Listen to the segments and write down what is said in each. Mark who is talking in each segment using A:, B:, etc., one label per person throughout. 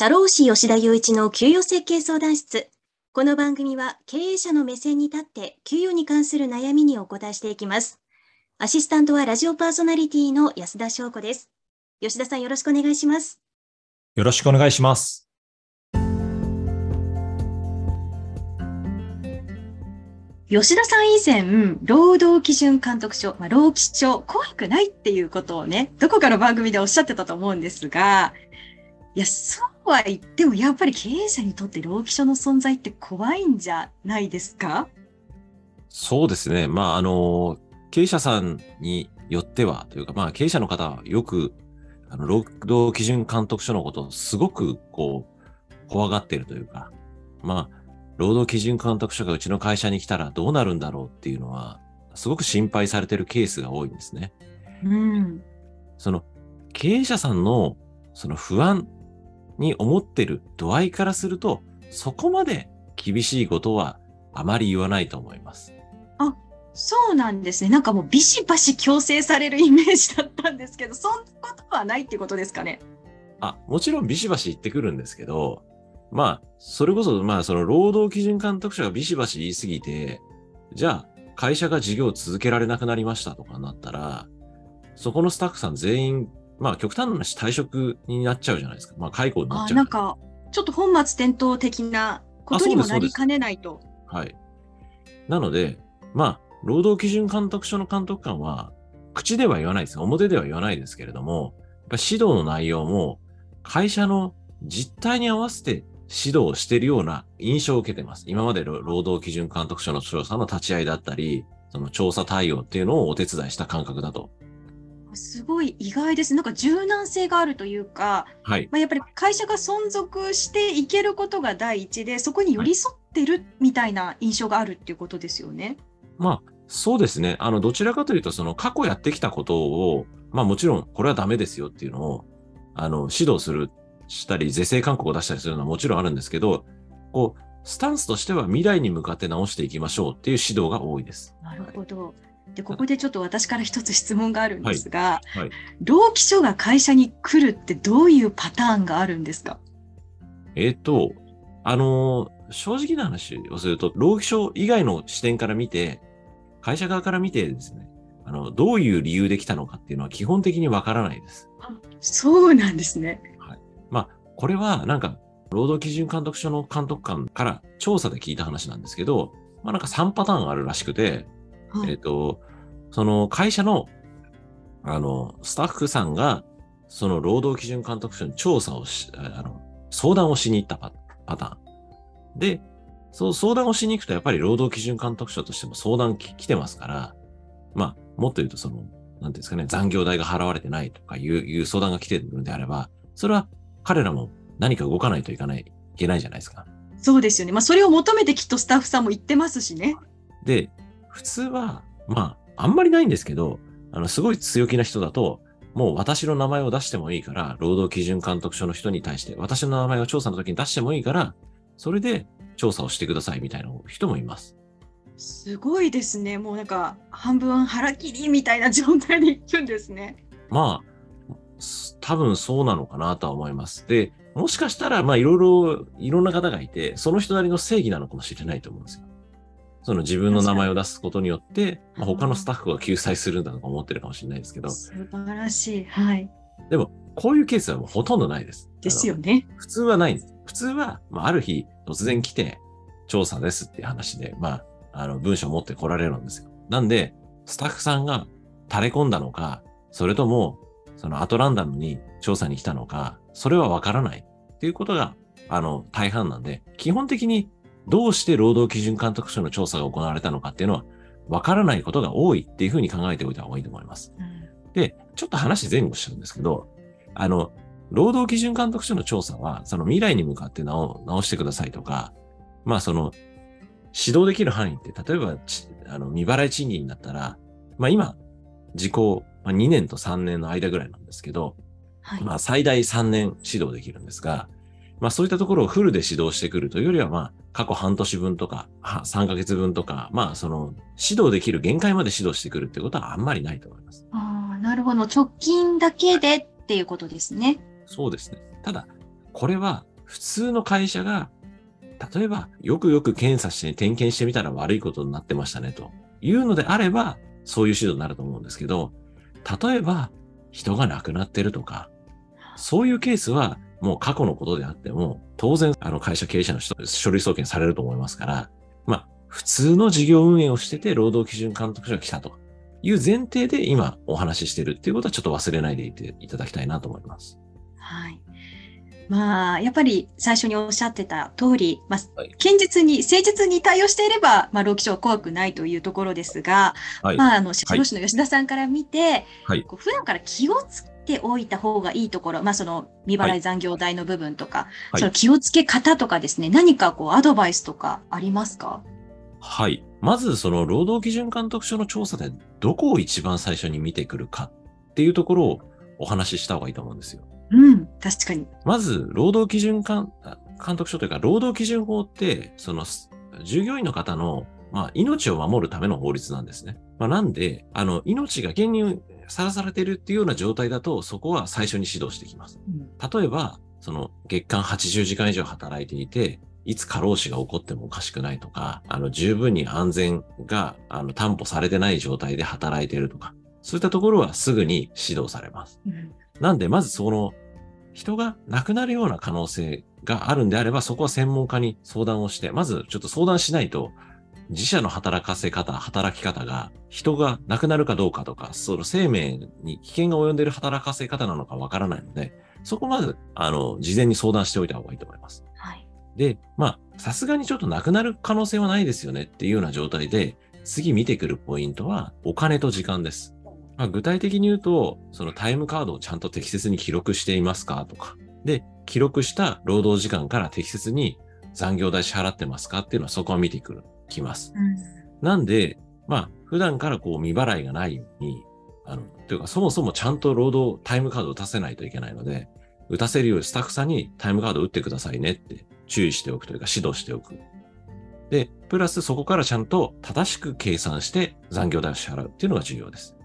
A: 社労士吉田雄一の給与設計相談室。この番組は経営者の目線に立って給与に関する悩みにお答えしていきます。アシスタントはラジオパーソナリティの安田翔子です。吉田さんよろしくお願いします。
B: よろしくお願いします。
A: 吉田さん以前、労働基準監督署、まあ、労基署、怖くないっていうことをね、どこかの番組でおっしゃってたと思うんですが、いや、そうは言っても、やっぱり経営者にとって労基署の存在って怖いんじゃないですか？
B: そうですね。まあ、あの、経営者さんによっては、というか、まあ、経営者の方はよく、あの、労働基準監督署のことをすごく、こう、怖がっているというか、まあ、労働基準監督署がうちの会社に来たらどうなるんだろうっていうのは、すごく心配されてるケースが多いんですね。
A: うん。
B: その、経営者さんの、その不安に思ってる度合いからすると、そこまで厳しいことはあまり言わないと思います。
A: あ、そうなんですね。なんかもうビシバシ強制されるイメージだったんですけど、そんなことはないってことですかね。
B: あ、もちろんビシバシ言ってくるんですけど、まあ、それこそ、まあ、その労働基準監督者がビシバシ言いすぎて、じゃあ、会社が事業を続けられなくなりましたとかなったら、そこのスタッフさん全員まあ極端な話退職になっちゃうじゃないですか。まあ解雇になっちゃう。
A: なんか、ちょっと本末転倒的なことにもなりかねないと。
B: はい。なので、まあ、労働基準監督署の監督官は、口では言わないです。表では言わないですけれども、やっぱ指導の内容も、会社の実態に合わせて指導をしているような印象を受けてます。今まで労働基準監督署の調査の立ち会いだったり、その調査対応っていうのをお手伝いした感覚だと
A: すごい意外です。なんか柔軟性があるというか、
B: はい、
A: まあ、やっぱり会社が存続していけることが第一で、そこに寄り添ってるみたいな印象があるっていうことですよね。
B: まあ、そうですね。あの、どちらかというと、その過去やってきたことを、まあもちろんこれはダメですよっていうのを、あの、指導する、したり、是正勧告を出したりするのはもちろんあるんですけど、こう、スタンスとしては未来に向かって直していきましょうっていう指導が多いです。
A: なるほど。でここでちょっと私から一つ質問があるんですが、
B: はいはい、
A: 労基署が会社に来るってどういうパターンがあるんですか？
B: えっ、ー、と、あのー、正直な話をすると、労基署以外の視点から見て、会社側から見てですね、あの、どういう理由で来たのかっていうのは基本的にわからないです。
A: そうなんですね。
B: はい。まあ、これはなんか、労働基準監督署の監督官から調査で聞いた話なんですけど、まあなんか3パターンあるらしくて、はい、えっ、ー、と、その会社の、あの、スタッフさんが、その労働基準監督署に調査をし、あの、相談をしに行ったパパターン。で、そう相談をしに行くと、やっぱり労働基準監督署としても相談来てますから、まあ、もっと言うと、その、なんですかね、残業代が払われてないとかいういう相談が来てるんであれば、それは彼らも何か動かないといかない、いけないじゃないですか。
A: そうですよね。まあ、それを求めてきっとスタッフさんも言ってますしね。
B: で、普通は、まあ、あんまりないんですけど、あの、すごい強気な人だと、もう私の名前を出してもいいから、労働基準監督署の人に対して、私の名前を調査の時に出してもいいから、それで調査をしてくださいみたいな人もいます。
A: すごいですね。もうなんか、半分腹切りみたいな状態で行くんですね。
B: まあ、多分そうなのかなとは思います。で、もしかしたら、まあいろいろ、いろんな方がいて、その人なりの正義なのかもしれないと思うんですよ。その自分の名前を出すことによって、まあ、他のスタッフが救済するんだとか思ってるかもしれないですけど。
A: 素晴らしい。はい。
B: でも、こういうケースはもうほとんどないです。
A: ですよね。
B: 普通はないんです。普通は、まあ、ある日、突然来て、調査ですっていう話で、まあ、あの、文章を持って来られるんですよ。なんで、スタッフさんが垂れ込んだのか、それとも、そのアトランダムに調査に来たのか、それはわからないっていうことが、あの、大半なんで、基本的にどうして労働基準監督署の調査が行われたのかっていうのは、わからないことが多いっていうふうに考えておいた方がいいと思います。うん、で、ちょっと話前後しちゃうんですけど、あの、労働基準監督署の調査は、その未来に向かって直直してくださいとか、まあその、指導できる範囲って、例えば、あの、未払い賃金だったら、まあ今、時効、まあ、2年と3年の間ぐらいなんですけど、はい、まあ最大3年指導できるんですが、まあそういったところをフルで指導してくるというよりは、まあ過去半年分とか、3ヶ月分とか、まあその指導できる限界まで指導してくるってことはあんまりないと思います。
A: ああ、なるほど。直近だけでっていうことですね。
B: そうですね。ただ、これは普通の会社が、例えば、よくよく検査して点検してみたら悪いことになってましたね、というのであれば、そういう指導になると思うんですけど、例えば、人が亡くなってるとか、そういうケースは、もう過去のことであっても、当然、あの会社経営者の人、書類送検されると思いますから、まあ、普通の事業運営をしてて、労働基準監督署が来たという前提で今お話ししてるっていうことはちょっと忘れないでいていただきたいなと思います。
A: はい。まあ、やっぱり最初におっしゃってた通り、まあ、はい、堅実に、誠実に対応していれば、まあ、労基署は怖くないというところですが、はい、まあ、あの、社労士の吉田さんから見て、はい、こう普段から気をつけておいた方がいいところ、まあ、その未払い残業代の部分とか、はい、その気をつけ方とかですね、何かこう、アドバイスとかありますか？
B: はい。まず、その労働基準監督署の調査でどこを一番最初に見てくるかっていうところをお話しした方がいいと思うんですよ。
A: うん、確かに。
B: まず、労働基準監督署というか、労働基準法って、その、従業員の方の、まあ、命を守るための法律なんですね。まあ、なんで、あの、命が危険にさらされているっていうような状態だと、そこは最初に指導してきます。うん、例えば、その、月間80時間以上働いていて、いつ過労死が起こってもおかしくないとか、あの、十分に安全が、あの、担保されてない状態で働いているとか、そういったところはすぐに指導されます。うん、なんで、まずその、人が亡くなるような可能性があるんであれば、そこは専門家に相談をして、まずちょっと相談しないと、自社の働かせ方、働き方が人が亡くなるかどうかとか、その生命に危険が及んでいる働かせ方なのかわからないので、そこまず、あの、事前に相談しておいた方がいいと思います。はい。で、まあ、さすがにちょっと亡くなる可能性はないですよねっていうような状態で、次見てくるポイントは、お金と時間です。まあ、具体的に言うと、そのタイムカードをちゃんと適切に記録していますかとか、で、記録した労働時間から適切に残業代支払ってますかっていうのはそこは見てくる、きます。うん、なんで、まあ、普段からこう未払いがないように、あの、というかそもそもちゃんと労働タイムカードを打たせないといけないので、打たせるようにスタッフさんにタイムカードを打ってくださいねって注意しておくというか指導しておく。で、プラスそこからちゃんと正しく計算して残業代を支払うっていうのが重要です。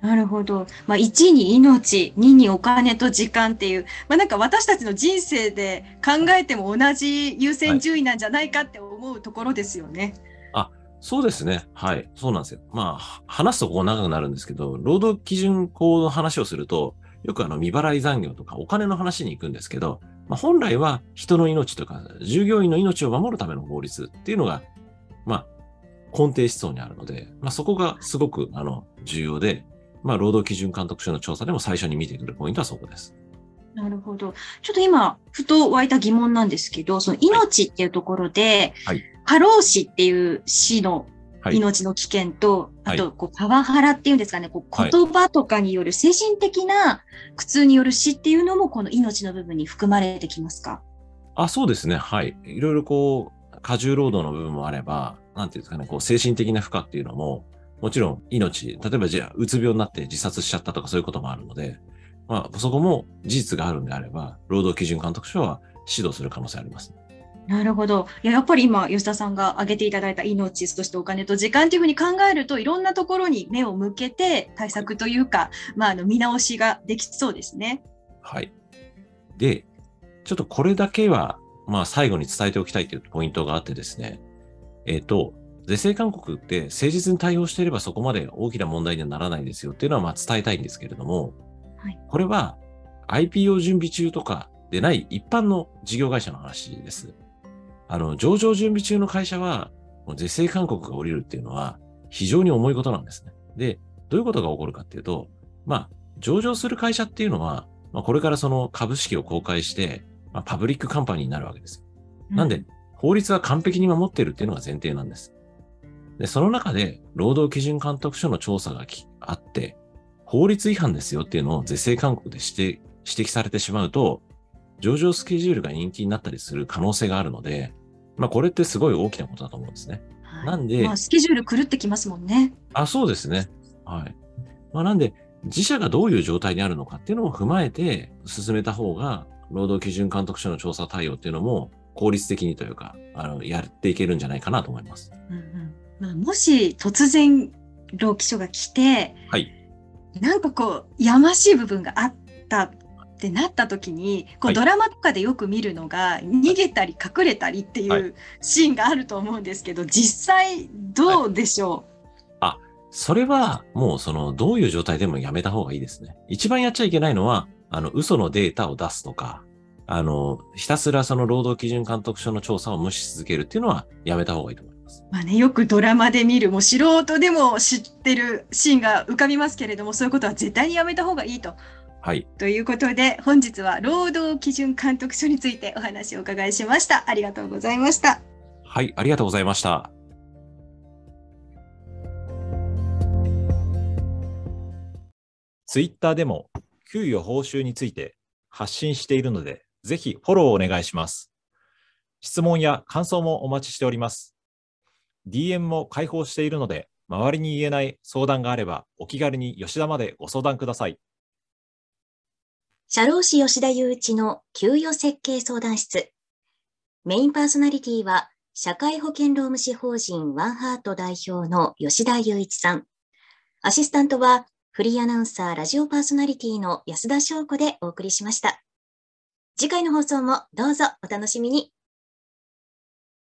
A: なるほど。まあ、1に命、2にお金と時間っていう、まあ、なんか私たちの人生で考えても同じ優先順位なんじゃないかって思うところですよね。
B: あ、そうですね。はい。そうなんですよ。まあ、話すとこう長くなるんですけど、労働基準法の話をすると、よくあの未払い残業とかお金の話に行くんですけど、まあ、本来は人の命とか従業員の命を守るための法律っていうのが、まあ、根底思想にあるので、まあ、そこがすごくあの重要で、まあ、労働基準監督署の調査でも最初に見てくるポイントはそこです。
A: なるほど。ちょっと今、ふと湧いた疑問なんですけど、その命っていうところで、はい、過労死っていう死の命の危険と、はい、あと、こう、パワハラっていうんですかね、こう、言葉とかによる精神的な苦痛による死っていうのも、この命の部分に含まれてきますか？
B: あ、そうですね。はい。いろいろこう、過重労働の部分もあれば、なんていうんですかね、こう、精神的な負荷っていうのも、もちろん命、例えばじゃあ、うつ病になって自殺しちゃったとかそういうこともあるので、まあ、そこも事実があるんであれば、労働基準監督署は指導する可能性あります。
A: なるほど。いや、やっぱり今、吉田さんが挙げていただいた命、そしてお金と時間というふうに考えると、いろんなところに目を向けて対策というか、まあ、あの、見直しができそうですね。
B: はい。で、ちょっとこれだけは、まあ、最後に伝えておきたいというポイントがあってですね、えっ、ー、と、是正勧告って誠実に対応していればそこまで大きな問題にはならないですよっていうのはまあ伝えたいんですけれども、はい、これは IPO 準備中とかでない一般の事業会社の話です。あの、上場準備中の会社は、是正勧告が下りるっていうのは非常に重いことなんですね。で、どういうことが起こるかっていうと、まあ、上場する会社っていうのは、まあ、これからその株式を公開して、まあ、パブリックカンパニーになるわけですよ。なんで、法律は完璧に守ってるっていうのが前提なんです。で、その中で、労働基準監督署の調査があって、法律違反ですよっていうのを是正勧告で指摘されてしまうと、上場スケジュールが延期になったりする可能性があるので、まあこれってすごい大きなことだと思うんですね。
A: はい、なんで、まあ、スケジュール狂ってきますもんね。
B: あ、そうですね。はい。まあなんで、自社がどういう状態にあるのかっていうのを踏まえて進めた方が、労働基準監督署の調査対応っていうのも効率的にというか、あの、やっていけるんじゃないかなと思います。うんうん
A: まあ、もし突然労基署が来て、はい、なんかこう、やましい部分があったってなった時にこう
B: はい
A: ドラマとかでよく見るのが、逃げたり隠れたりってい
B: はいう
A: シーンがあると思うんですけど実際どうでしょ
B: それは、もうその、どういう状態でもやめた方がいいですね。一番やっちゃいけないのは、あの、嘘のデータを出すとか、あの、ひたすらその労働基準監督署の調査を無視し続けるっていうのはやめた方がいいと思います。
A: う、まあね、よくドラマで見るもう素人でも知ってるシーンが浮かびますけれどもそういうことは絶対にやめた方がいいと。
B: はい。
A: ということで本日は労働基準監督署についてお話をお伺いしました。ありがとうございました。
B: はい、ありがとうございました。
C: ツイッターでも給与報酬について発信しているので、ぜひフォローをお願いします。質問や感想もお待ちしております。DM も開放しているので、周りに言えない相談があれば、お気軽に吉田までご相談ください。
D: 社労士吉田雄一の給与設計相談室。メインパーソナリティは、社会保険労務士法人ワンハート代表の吉田雄一さん。アシスタントは、フリーアナウンサーラジオパーソナリティの安田翔子でお送りしました。次回の放送もどうぞお楽しみに。